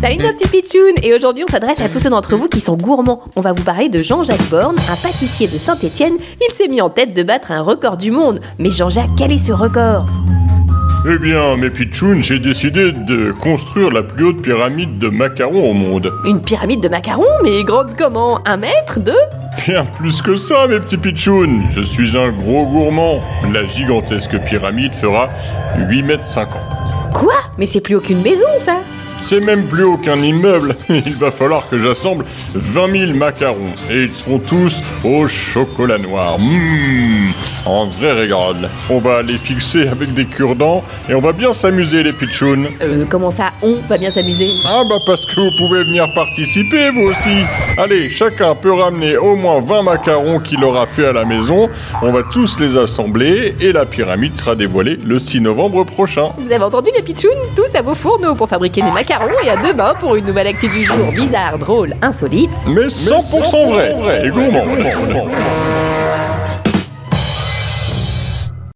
Salut nos petits pitchouns Et aujourd'hui on s'adresse à tous ceux d'entre vous qui sont gourmands. On va vous parler de Jean-Jacques Borne, un pâtissier de Saint-Étienne. Il s'est mis en tête de battre un record du monde. Mais Jean-Jacques, quel est ce record? Eh bien, mes pitchouns, j'ai décidé de construire la plus haute pyramide de macarons au monde. Une pyramide de macarons, mais grande comment? Un mètre Deux? Bien plus que ça, mes petits pitchouns. Je suis un gros gourmand. La gigantesque pyramide fera 8 mètres 50. Quoi? Mais c'est plus aucune maison ça C'est même plus haut qu'un immeuble. Il va falloir que j'assemble 20 000 macarons. Et ils seront tous au chocolat noir. Mmh, en vrai régal. On va les fixer avec des cure-dents et on va bien s'amuser, les pitchouns. Euh, comment ça On va bien s'amuser Ah bah parce que vous pouvez venir participer vous aussi. Allez, chacun peut ramener au moins 20 macarons qu'il aura fait à la maison. On va tous les assembler et la pyramide sera dévoilée le 6 novembre prochain. Vous avez entendu les pitchouns? Tous à vos fourneaux pour fabriquer des macarons et à demain pour une nouvelle actu du jour bizarre, drôle, insolite. Mais 100%, vrai, et gourmand.